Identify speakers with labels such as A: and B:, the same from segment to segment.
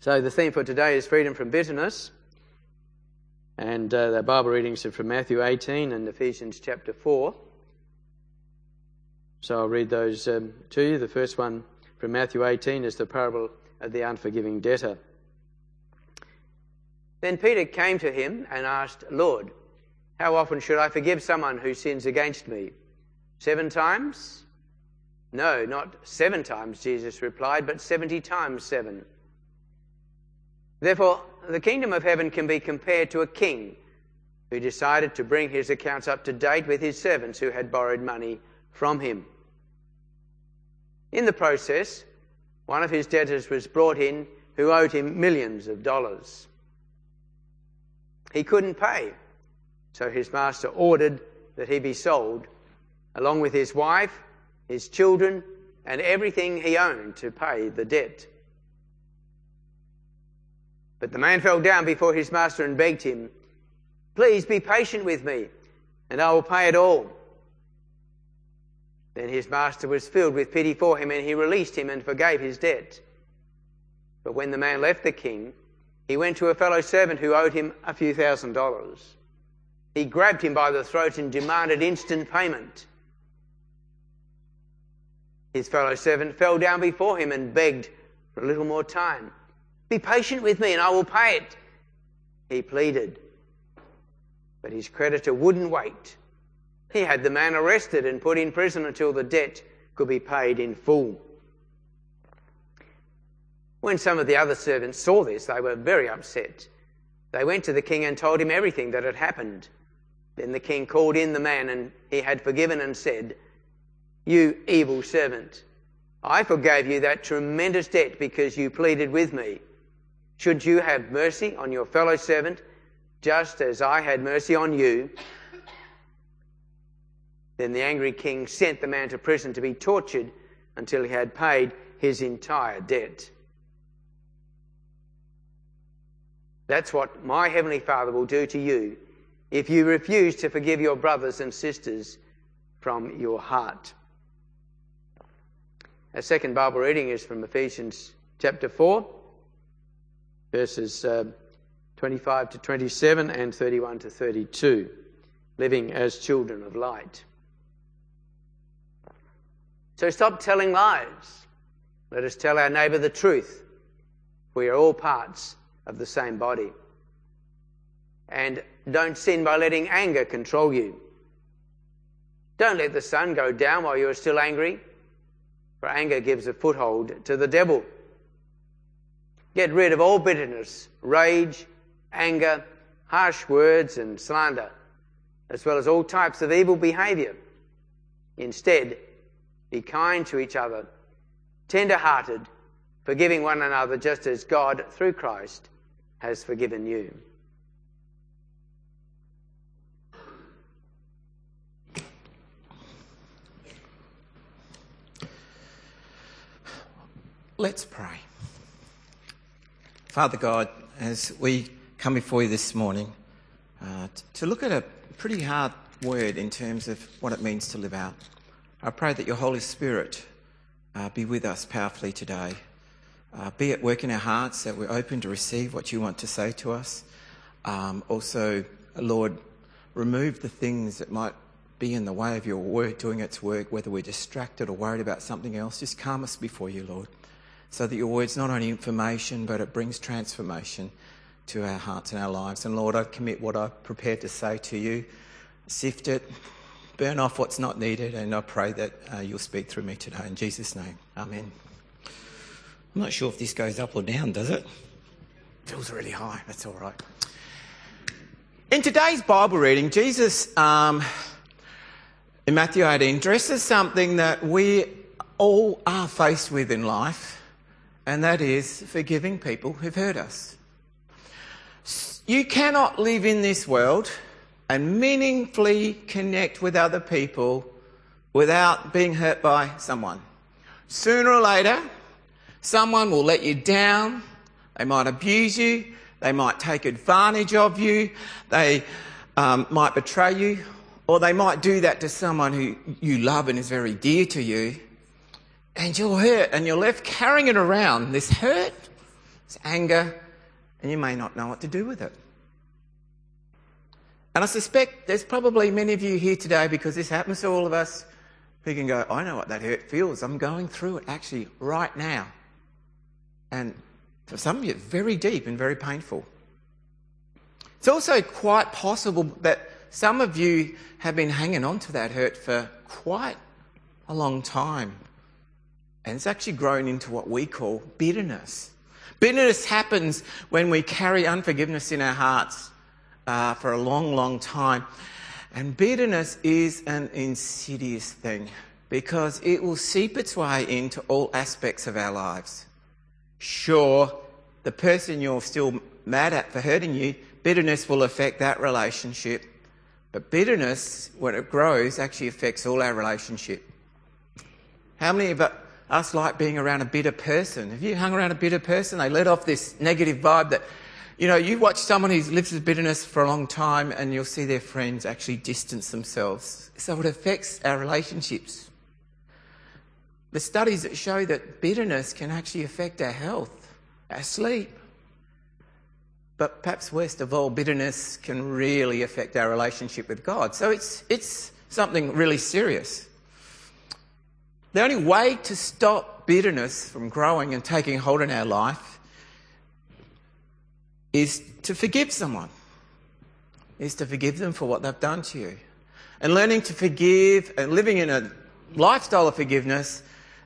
A: So the theme for today is freedom from bitterness. And uh, the Bible readings are from Matthew 18 and Ephesians chapter 4. So I'll read those um, to you. The first one from Matthew 18 is the parable of the unforgiving debtor. Then Peter came to him and asked, Lord, how often should I forgive someone who sins against me? Seven times? No, not seven times, Jesus replied, but seventy times seven. Therefore, the kingdom of heaven can be compared to a king who decided to bring his accounts up to date with his servants who had borrowed money from him. In the process, one of his debtors was brought in who owed him millions of dollars. He couldn't pay, so his master ordered that he be sold, along with his wife, his children, and everything he owned to pay the debt. But the man fell down before his master and begged him, Please be patient with me, and I will pay it all. Then his master was filled with pity for him, and he released him and forgave his debt. But when the man left the king, he went to a fellow servant who owed him a few thousand dollars. He grabbed him by the throat and demanded instant payment. His fellow servant fell down before him and begged for a little more time. Be patient with me and I will pay it. He pleaded. But his creditor wouldn't wait. He had the man arrested and put in prison until the debt could be paid in full. When some of the other servants saw this, they were very upset. They went to the king and told him everything that had happened. Then the king called in the man and he had forgiven and said, You evil servant, I forgave you that tremendous debt because you pleaded with me. Should you have mercy on your fellow servant, just as I had mercy on you? Then the angry king sent the man to prison to be tortured until he had paid his entire debt. That's what my Heavenly Father will do to you if you refuse to forgive your brothers and sisters from your heart. Our second Bible reading is from Ephesians chapter 4 verses uh, 25 to 27 and 31 to 32, living as children of light. So stop telling lies. Let us tell our neighbour the truth. We are all parts of the same body. And don't sin by letting anger control you. Don't let the sun go down while you are still angry, for anger gives a foothold to the devil. Get rid of all bitterness, rage, anger, harsh words, and slander, as well as all types of evil behavior. Instead, be kind to each other, tender hearted, forgiving one another just as God, through Christ, has forgiven you.
B: Let's pray. Father God, as we come before you this morning uh, to look at a pretty hard word in terms of what it means to live out, I pray that your Holy Spirit uh, be with us powerfully today. Uh, be at work in our hearts that we're open to receive what you want to say to us. Um, also, Lord, remove the things that might be in the way of your word doing its work, whether we're distracted or worried about something else. Just calm us before you, Lord so that your word's not only information, but it brings transformation to our hearts and our lives. And Lord, I commit what I've prepared to say to you. Sift it, burn off what's not needed, and I pray that uh, you'll speak through me today. In Jesus' name, Amen. I'm not sure if this goes up or down, does it? Feels really high. That's all right. In today's Bible reading, Jesus um, in Matthew 18 addresses something that we all are faced with in life and that is forgiving people who've hurt us. You cannot live in this world and meaningfully connect with other people without being hurt by someone. Sooner or later, someone will let you down, they might abuse you, they might take advantage of you, they um, might betray you, or they might do that to someone who you love and is very dear to you and you're hurt and you're left carrying it around, this hurt it's anger, and you may not know what to do with it. And I suspect there's probably many of you here today because this happens to all of us who can go, I know what that hurt feels. I'm going through it actually right now. And for some of you, it's very deep and very painful. It's also quite possible that some of you have been hanging on to that hurt for quite a long time. And it's actually grown into what we call bitterness. Bitterness happens when we carry unforgiveness in our hearts uh, for a long, long time. And bitterness is an insidious thing because it will seep its way into all aspects of our lives. Sure, the person you're still mad at for hurting you, bitterness will affect that relationship. But bitterness, when it grows, actually affects all our relationship. How many of us like being around a bitter person? Have you hung around a bitter person? They let off this negative vibe that, you know, you watch someone who's lived with bitterness for a long time and you'll see their friends actually distance themselves. So it affects our relationships. The studies that show that bitterness can actually affect our health, our sleep. But perhaps worst of all, bitterness can really affect our relationship with God. So it's, it's something really serious. The only way to stop bitterness from growing and taking hold in our life is to forgive someone, is to forgive them for what they've done to you. And learning to forgive and living in a lifestyle of forgiveness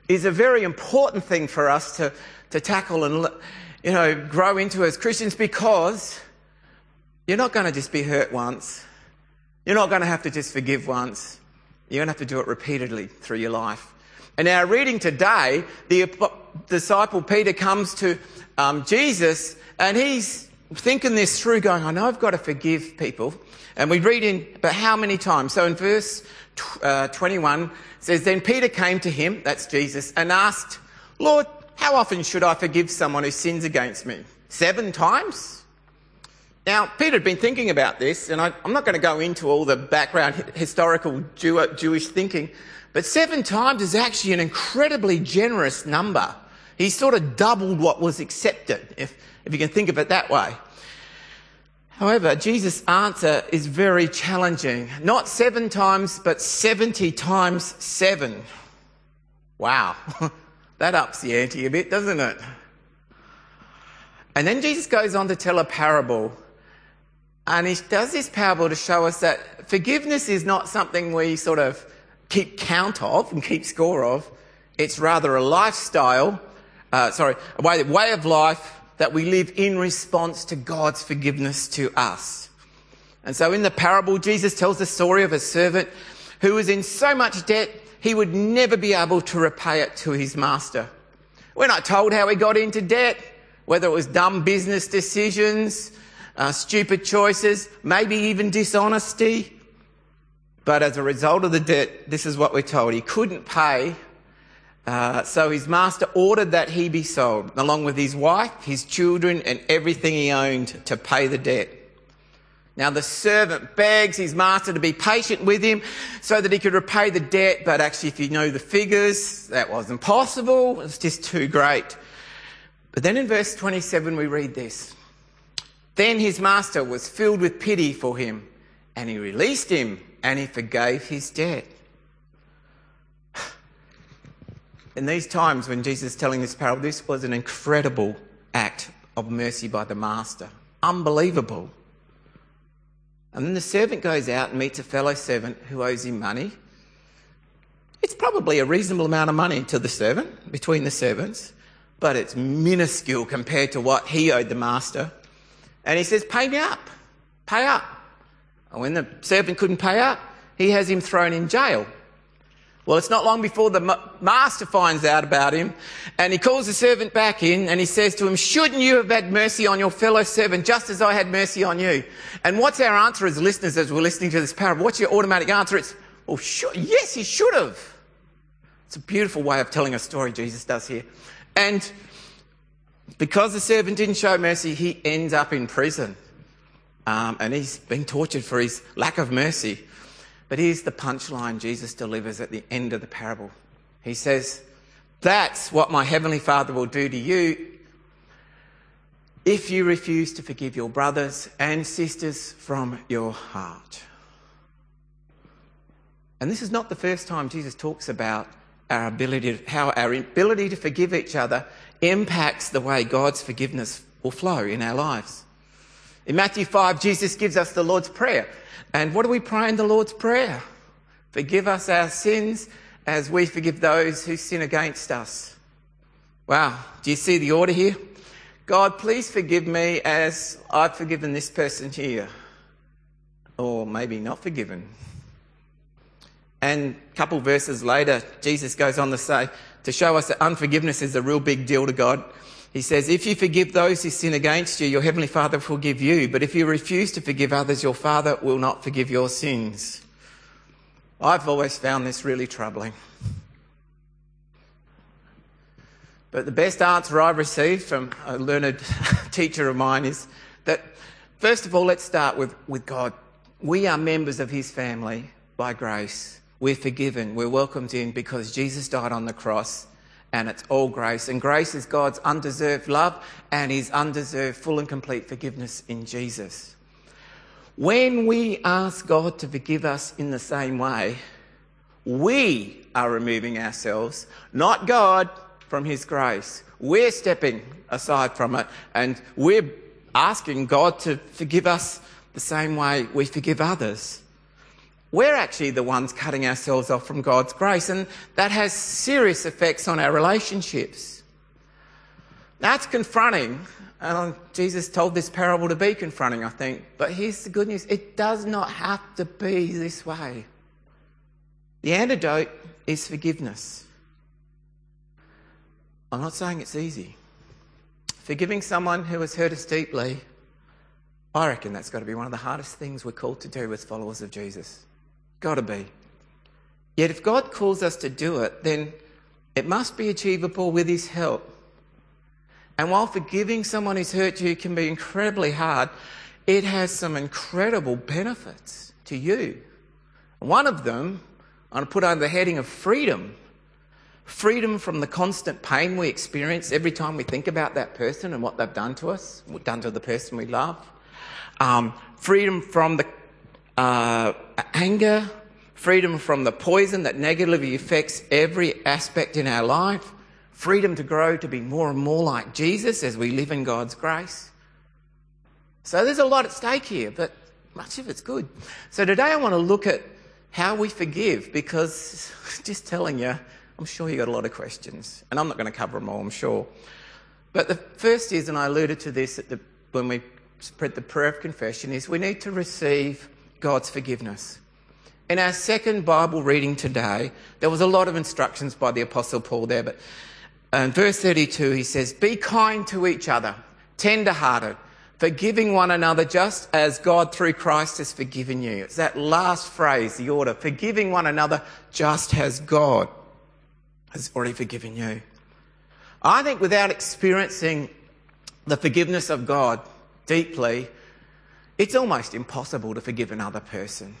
B: is a very important thing for us to, to tackle and you know, grow into as Christians because you're not going to just be hurt once. You're not going to have to just forgive once. You're going to have to do it repeatedly through your life. And our reading today, the disciple Peter comes to um, Jesus and he's thinking this through, going, I know I've got to forgive people. And we read in, but how many times? So in verse uh, 21 says, Then Peter came to him, that's Jesus, and asked, Lord, how often should I forgive someone who sins against me? Seven times? Now, Peter had been thinking about this, and I, am not going to go into all the background historical Jew, Jewish thinking, but seven times is actually an incredibly generous number. He sort of doubled what was accepted, if, if you can think of it that way. However, Jesus' answer is very challenging. Not seven times, but 70 times seven. Wow. That ups the ante a bit, doesn't it? And then Jesus goes on to tell a parable. And he does this parable to show us that forgiveness is not something we sort of keep count of and keep score of. It's rather a lifestyle, uh, sorry, a way, way of life that we live in response to God's forgiveness to us. And so in the parable, Jesus tells the story of a servant who was in so much debt he would never be able to repay it to his master. We're not told how he got into debt, whether it was dumb business decisions, uh, stupid choices, maybe even dishonesty. But as a result of the debt, this is what we're told. He couldn't pay, uh, so his master ordered that he be sold, along with his wife, his children, and everything he owned to pay the debt. Now the servant begs his master to be patient with him so that he could repay the debt, but actually, if you know the figures, that wasn't possible. It's just too great. But then in verse 27, we read this Then his master was filled with pity for him, and he released him, and he forgave his debt. In these times when Jesus is telling this parable, this was an incredible act of mercy by the master. Unbelievable. And then the servant goes out and meets a fellow servant who owes him money. It's probably a reasonable amount of money to the servant, between the servants, but it's minuscule compared to what he owed the master. And he says, Pay me up, pay up. And when the servant couldn't pay up, he has him thrown in jail well, it's not long before the master finds out about him and he calls the servant back in and he says to him, shouldn't you have had mercy on your fellow servant just as I had mercy on you? And what's our answer as listeners as we're listening to this parable? What's your automatic answer? It's, well, sure, yes, he should have. It's a beautiful way of telling a story Jesus does here. And because the servant didn't show mercy, he ends up in prison. Um, and he's been tortured for his lack of mercy. But here's the punchline Jesus delivers at the end of the parable. He says, That's what my heavenly Father will do to you if you refuse to forgive your brothers and sisters from your heart. And this is not the first time Jesus talks about our ability, to, how our ability to forgive each other impacts the way God's forgiveness will flow in our lives. In Matthew 5, Jesus gives us the Lord's Prayer. And what do we pray in the Lord's Prayer? Forgive us our sins as we forgive those who sin against us. Wow, do you see the order here? God, please forgive me as I've forgiven this person here. Or maybe not forgiven. And a couple verses later, Jesus goes on to say, to show us that unforgiveness is a real big deal to God. He says, If you forgive those who sin against you, your heavenly Father will forgive you. But if you refuse to forgive others, your Father will not forgive your sins. I've always found this really troubling. But the best answer I've received from a learned teacher of mine is that, first of all, let's start with, with God. We are members of His family by grace. We're forgiven. We're welcomed in because Jesus died on the cross and it's all grace. And grace is God's undeserved love and His undeserved full and complete forgiveness in Jesus. When we ask God to forgive us in the same way, we are removing ourselves, not God, from His grace. We're stepping aside from it and we're asking God to forgive us the same way we forgive others. We're actually the ones cutting ourselves off from God's grace, and that has serious effects on our relationships. That's confronting, and Jesus told this parable to be confronting, I think. But here's the good news it does not have to be this way. The antidote is forgiveness. I'm not saying it's easy. Forgiving someone who has hurt us deeply, I reckon that's got to be one of the hardest things we're called to do as followers of Jesus. Got to be. Yet if God calls us to do it, then it must be achievable with His help. And while forgiving someone who's hurt you can be incredibly hard, it has some incredible benefits to you. One of them, I'm going to put under the heading of freedom. Freedom from the constant pain we experience every time we think about that person and what they've done to us, done to the person we love. Um, freedom from the uh, anger, freedom from the poison that negatively affects every aspect in our life, freedom to grow to be more and more like Jesus as we live in God's grace. So there's a lot at stake here, but much of it's good. So today I want to look at how we forgive because just telling you, I'm sure you got a lot of questions, and I'm not going to cover them all, I'm sure. But the first is, and I alluded to this the, when we spread the prayer of confession, is we need to receive God's forgiveness. In our second Bible reading today, there was a lot of instructions by the Apostle Paul there, but in verse 32 he says, Be kind to each other, tender hearted, forgiving one another just as God through Christ has forgiven you. It's that last phrase, the order, forgiving one another just as God has already forgiven you. I think without experiencing the forgiveness of God deeply, it's almost impossible to forgive another person.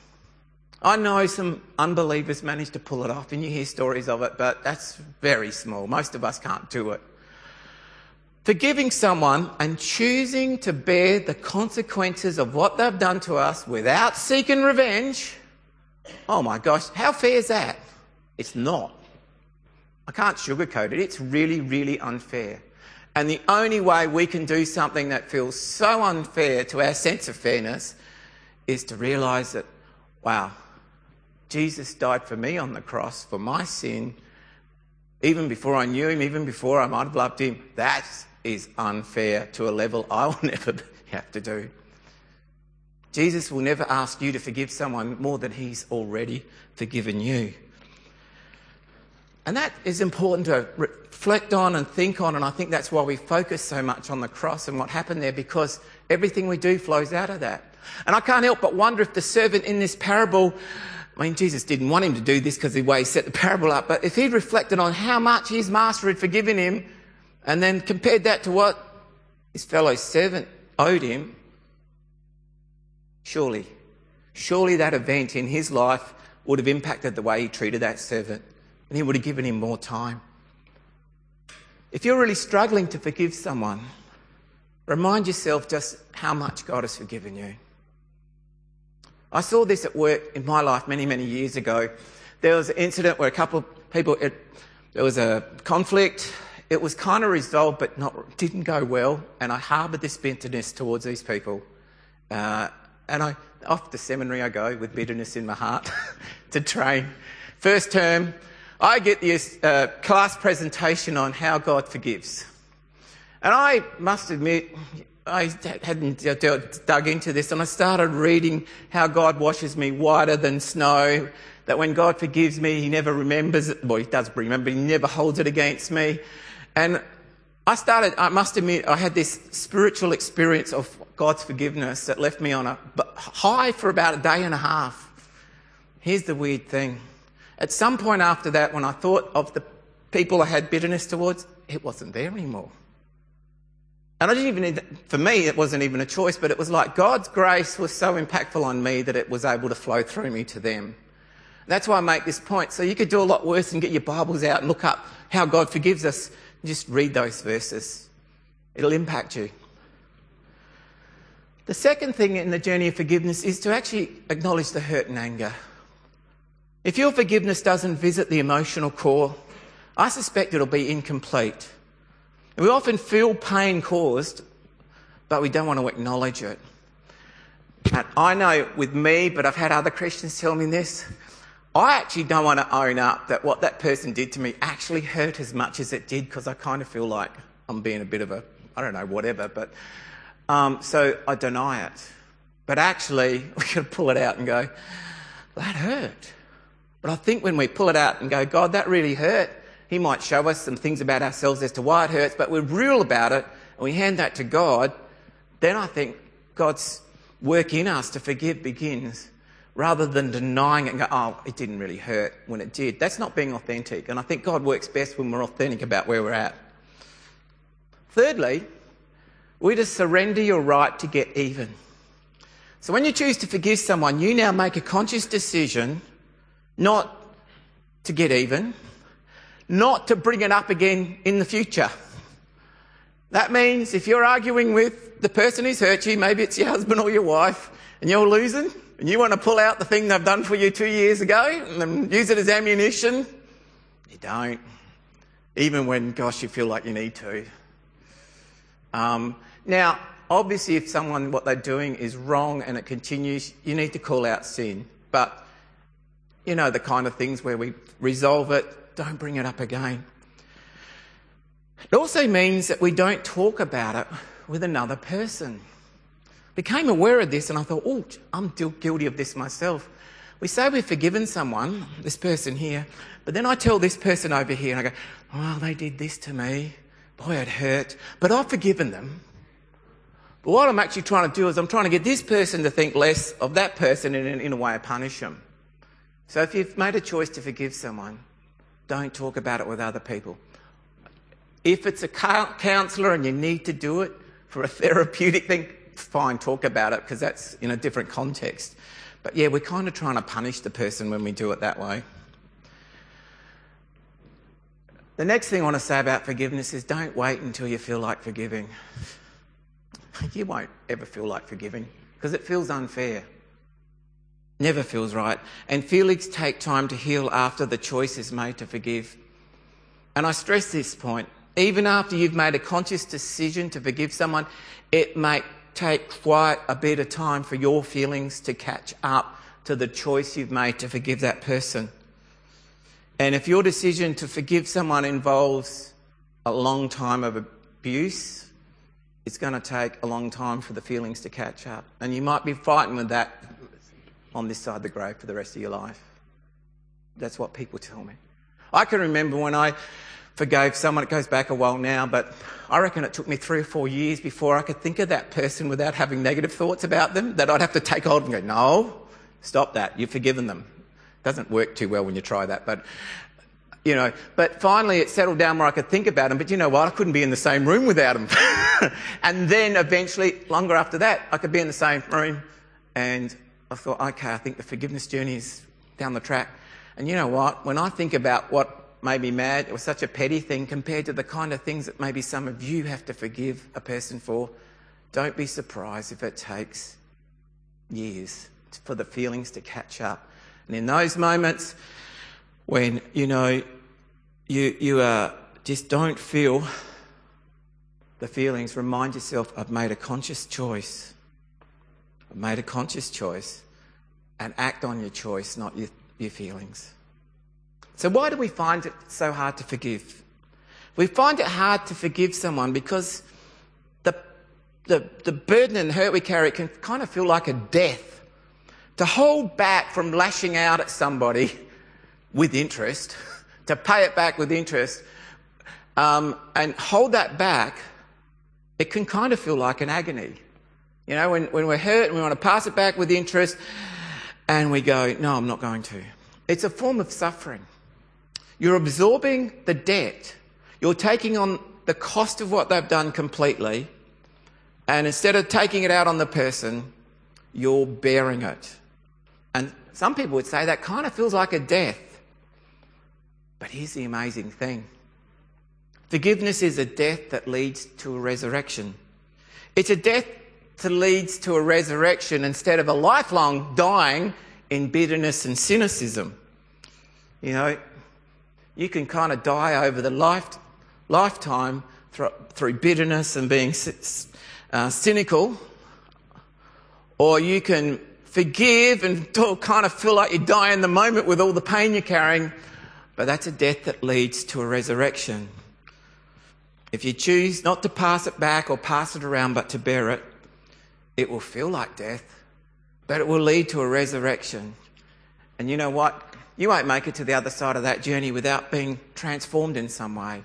B: I know some unbelievers manage to pull it off, and you hear stories of it, but that's very small. Most of us can't do it. Forgiving someone and choosing to bear the consequences of what they've done to us without seeking revenge, oh my gosh, how fair is that? It's not. I can't sugarcoat it. It's really, really unfair. And the only way we can do something that feels so unfair to our sense of fairness is to realize that, wow, Jesus died for me on the cross for my sin, even before I knew him, even before I might have loved him. That is unfair to a level I will never have to do. Jesus will never ask you to forgive someone more than he's already forgiven you. And that is important to reflect on and think on, and I think that's why we focus so much on the cross and what happened there, because everything we do flows out of that. And I can't help but wonder if the servant in this parable, I mean, Jesus didn't want him to do this because of the way he set the parable up, but if he'd reflected on how much his master had forgiven him, and then compared that to what his fellow servant owed him, surely, surely that event in his life would have impacted the way he treated that servant and he would have given him more time. If you're really struggling to forgive someone, remind yourself just how much God has forgiven you. I saw this at work in my life many, many years ago. There was an incident where a couple of people, it, there was a conflict. It was kind of resolved, but not, didn't go well. And I harboured this bitterness towards these people. Uh, and I, off to seminary I go with bitterness in my heart to train. First term, I get this uh, class presentation on how God forgives. And I must admit, I hadn't dug into this, and I started reading how God washes me whiter than snow. That when God forgives me, He never remembers it. Well, He does remember, He never holds it against me. And I started, I must admit, I had this spiritual experience of God's forgiveness that left me on a high for about a day and a half. Here's the weird thing. At some point after that, when I thought of the people I had bitterness towards, it wasn't there anymore. And I didn't even, for me, it wasn't even a choice, but it was like God's grace was so impactful on me that it was able to flow through me to them. That's why I make this point. So you could do a lot worse and get your Bibles out and look up how God forgives us. Just read those verses. It'll impact you. The second thing in the journey of forgiveness is to actually acknowledge the hurt and anger. If your forgiveness doesn't visit the emotional core, I suspect it'll be incomplete. We often feel pain caused, but we don't want to acknowledge it. And I know with me, but I've had other Christians tell me this. I actually don't want to own up that what that person did to me actually hurt as much as it did because I kind of feel like I'm being a bit of a, I don't know, whatever. But um, so I deny it. But actually, we can pull it out and go, that hurt. But I think when we pull it out and go, God, that really hurt, he might show us some things about ourselves as to why it hurts, but we're real about it and we hand that to God, then I think God's work in us to forgive begins rather than denying it and go, oh, it didn't really hurt when it did. That's not being authentic. And I think God works best when we're authentic about where we're at. Thirdly, we just surrender your right to get even. So when you choose to forgive someone, you now make a conscious decision not to get even, not to bring it up again in the future. That means if you're arguing with the person who's hurt you, maybe it's your husband or your wife, and you're losing, and you want to pull out the thing they've done for you two years ago and use it as ammunition, you don't. Even when, gosh, you feel like you need to. Um, now, obviously, if someone, what they're doing is wrong and it continues, you need to call out sin. But, you know, the kind of things where we resolve it, don't bring it up again. It also means that we don't talk about it with another person. Became aware of this and I thought, oh, I'm guilty of this myself. We say we've forgiven someone, this person here, but then I tell this person over here and I go, oh, they did this to me. Boy, it hurt. But I've forgiven them. But what I'm actually trying to do is I'm trying to get this person to think less of that person and in a way I punish them. So if you've made a choice to forgive someone, don't talk about it with other people. If it's a counsellor and you need to do it for a therapeutic thing, fine, talk about it because that's in a different context. But yeah, we're kind of trying to punish the person when we do it that way. The next thing I want to say about forgiveness is don't wait until you feel like forgiving. You won't ever feel like forgiving because it feels unfair. Never feels right. And feelings take time to heal after the choice is made to forgive. And I stress this point. Even after you've made a conscious decision to forgive someone, it may take quite a bit of time for your feelings to catch up to the choice you've made to forgive that person. And if your decision to forgive someone involves a long time of abuse, it's going to take a long time for the feelings to catch up. And you might be fighting with that on this side of the grave for the rest of your life. That's what people tell me. I can remember when I forgave someone, it goes back a while now, but I reckon it took me three or four years before I could think of that person without having negative thoughts about them, that I'd have to take hold and go, no, stop that, you've forgiven them. Doesn't work too well when you try that, but you know, but finally it settled down where I could think about them, but you know what, I couldn't be in the same room without them. and then eventually, longer after that, I could be in the same room and I thought, okay, I think the forgiveness journey is down the track. And you know what? When I think about what made me mad, it was such a petty thing compared to the kind of things that maybe some of you have to forgive a person for. don't be surprised if it takes years for the feelings to catch up. And in those moments when, you know, you, you uh, just don't feel the feelings, remind yourself, I've made a conscious choice. Made a conscious choice. And act on your choice, not your, your feelings. So, why do we find it so hard to forgive? We find it hard to forgive someone because the, the, the burden and hurt we carry can kind of feel like a death. To hold back from lashing out at somebody with interest, to pay it back with interest, um, and hold that back, it can kind of feel like an agony. You know, when, when we're hurt and we want to pass it back with interest, and we go, no, I'm not going to. It's a form of suffering. You're absorbing the debt. You're taking on the cost of what they've done completely. And instead of taking it out on the person, you're bearing it. And some people would say that kind of feels like a death. But here's the amazing thing forgiveness is a death that leads to a resurrection. It's a death that leads to a resurrection instead of a lifelong dying in bitterness and cynicism. You know, you can kind of die over the life, lifetime through, through bitterness and being uh, cynical, or you can forgive and kind of feel like you die in the moment with all the pain you're carrying, but that's a death that leads to a resurrection. If you choose not to pass it back or pass it around, but to bear it, it will feel like death, but it will lead to a resurrection. And you know what? You won't make it to the other side of that journey without being transformed in some way.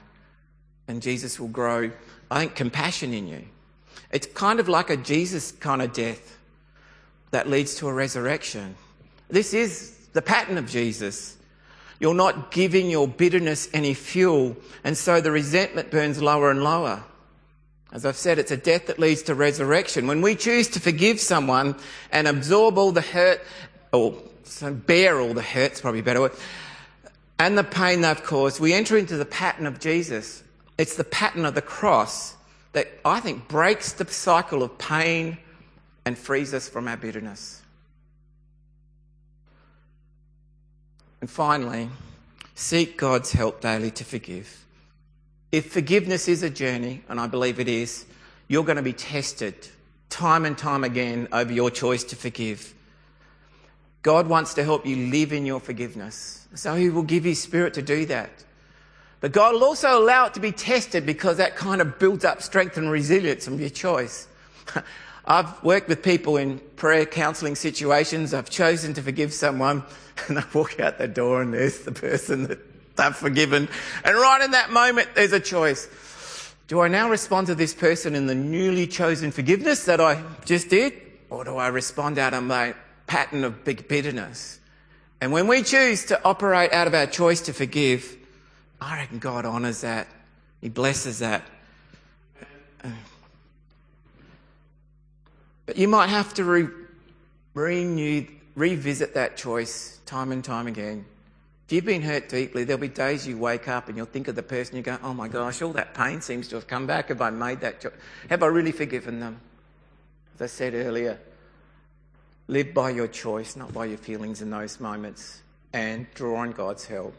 B: And Jesus will grow, I think, compassion in you. It's kind of like a Jesus kind of death that leads to a resurrection. This is the pattern of Jesus. You're not giving your bitterness any fuel, and so the resentment burns lower and lower. As I've said, it's a death that leads to resurrection. When we choose to forgive someone and absorb all the hurt, or bear all the hurt's probably better word, and the pain they've caused, we enter into the pattern of Jesus. It's the pattern of the cross that I think breaks the cycle of pain and frees us from our bitterness. And finally, seek God's help daily to forgive. If forgiveness is a journey, and I believe it is, you're going to be tested time and time again over your choice to forgive. God wants to help you live in your forgiveness. So He will give you Spirit to do that. But God will also allow it to be tested because that kind of builds up strength and resilience of your choice. I've worked with people in prayer counselling situations. I've chosen to forgive someone, and I walk out the door, and there's the person that they've forgiven. And right in that moment, there's a choice. Do I now respond to this person in the newly chosen forgiveness that I just did? Or do I respond out of my pattern of big bitterness? And when we choose to operate out of our choice to forgive, I reckon God honours that. He blesses that. But you might have to re- renew, revisit that choice time and time again. If you've been hurt deeply, there'll be days you wake up and you'll think of the person, you go, oh my gosh, all that pain seems to have come back. Have I made that choice? Have I really forgiven them? As I said earlier, live by your choice, not by your feelings in those moments, and draw on God's help.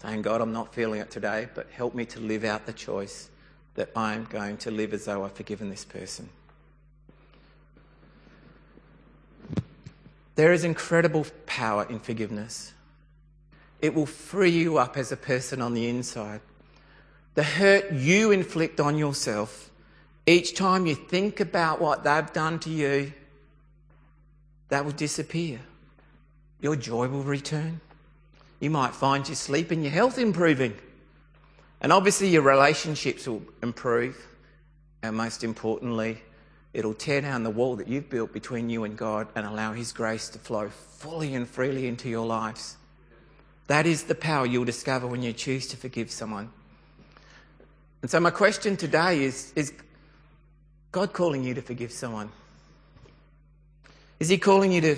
B: Saying, God, I'm not feeling it today, but help me to live out the choice that I'm going to live as though I've forgiven this person. There is incredible power in forgiveness. It will free you up as a person on the inside. The hurt you inflict on yourself, each time you think about what they've done to you, that will disappear. Your joy will return. You might find your sleep and your health improving. And obviously, your relationships will improve. And most importantly, It'll tear down the wall that you've built between you and God and allow His grace to flow fully and freely into your lives. That is the power you'll discover when you choose to forgive someone. And so, my question today is Is God calling you to forgive someone? Is He calling you to.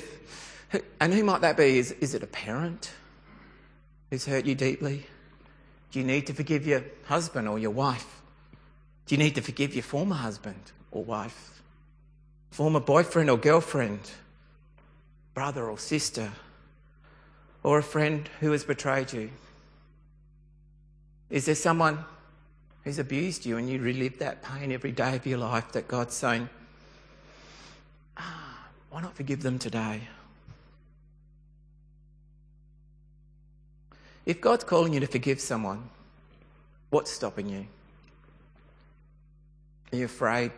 B: And who might that be? Is, is it a parent who's hurt you deeply? Do you need to forgive your husband or your wife? Do you need to forgive your former husband or wife? former boyfriend or girlfriend, brother or sister, or a friend who has betrayed you? Is there someone who's abused you and you relive that pain every day of your life that God's saying, ah, why not forgive them today? If God's calling you to forgive someone, what's stopping you? Are you afraid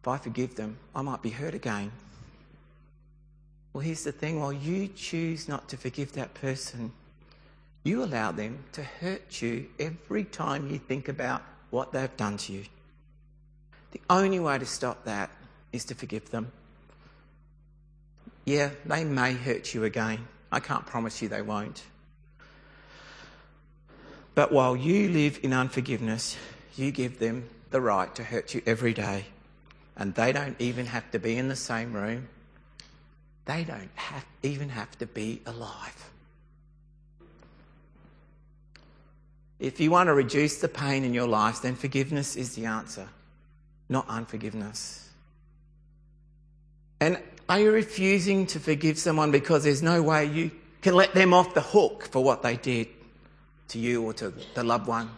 B: if I forgive them, I might be hurt again? Well, here's the thing while you choose not to forgive that person, you allow them to hurt you every time you think about what they've done to you. The only way to stop that is to forgive them. Yeah, they may hurt you again. I can't promise you they won't. But while you live in unforgiveness, you give them the right to hurt you every day. And they don't even have to be in the same room. They don't have, even have to be alive. If you want to reduce the pain in your life, then forgiveness is the answer, not unforgiveness. And are you refusing to forgive someone because there's no way you can let them off the hook for what they did? to you or to the loved one.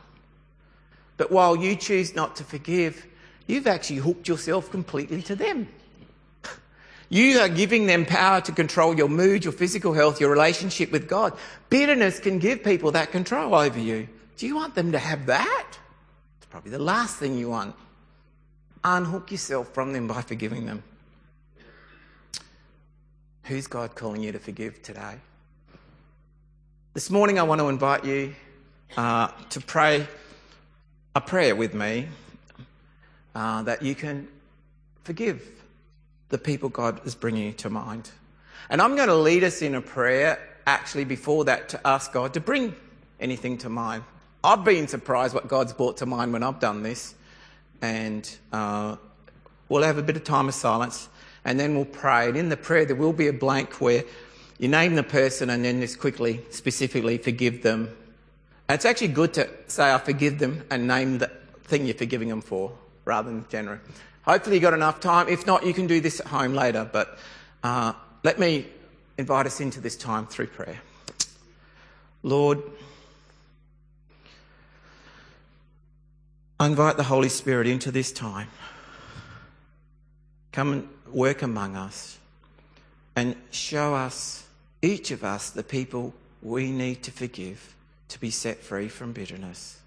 B: But while you choose not to forgive, you've actually hooked yourself completely to them. You are giving them power to control your mood, your physical health, your relationship with God. Bitterness can give people that control over you. Do you want them to have that? It's probably the last thing you want. Unhook yourself from them by forgiving them. Who's God calling you to forgive today? This morning, I want to invite you uh, to pray a prayer with me uh, that you can forgive the people God is bringing to mind. And I'm going to lead us in a prayer actually before that to ask God to bring anything to mind. I've been surprised what God's brought to mind when I've done this. And uh, we'll have a bit of time of silence and then we'll pray. And in the prayer, there will be a blank where you name the person and then just quickly, specifically forgive them. And it's actually good to say, I forgive them and name the thing you're forgiving them for rather than general. Hopefully, you've got enough time. If not, you can do this at home later. But uh, let me invite us into this time through prayer. Lord, I invite the Holy Spirit into this time. Come and work among us and show us each of us the people we need to forgive to be set free from bitterness.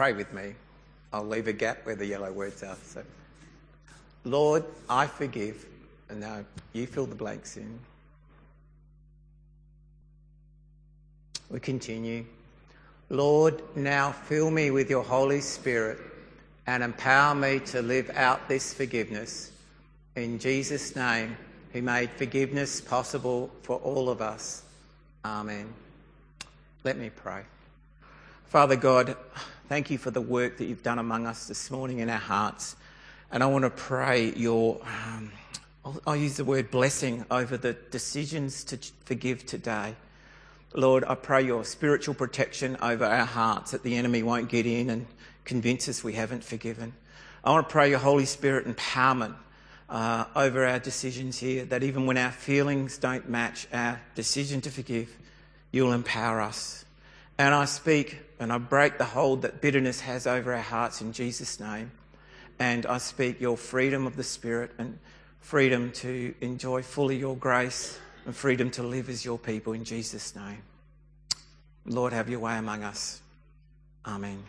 B: Pray with me. I'll leave a gap where the yellow words are. So, Lord, I forgive. And now you fill the blanks in. We continue. Lord, now fill me with your Holy Spirit and empower me to live out this forgiveness. In Jesus' name, who made forgiveness possible for all of us. Amen. Let me pray. Father God, thank you for the work that you've done among us this morning in our hearts. And I want to pray your, um, I'll, I'll use the word blessing over the decisions to forgive today. Lord, I pray your spiritual protection over our hearts that the enemy won't get in and convince us we haven't forgiven. I want to pray your Holy Spirit empowerment uh, over our decisions here, that even when our feelings don't match our decision to forgive, you'll empower us. And I speak and I break the hold that bitterness has over our hearts in Jesus' name. And I speak your freedom of the Spirit and freedom to enjoy fully your grace and freedom to live as your people in Jesus' name. Lord, have your way among us. Amen.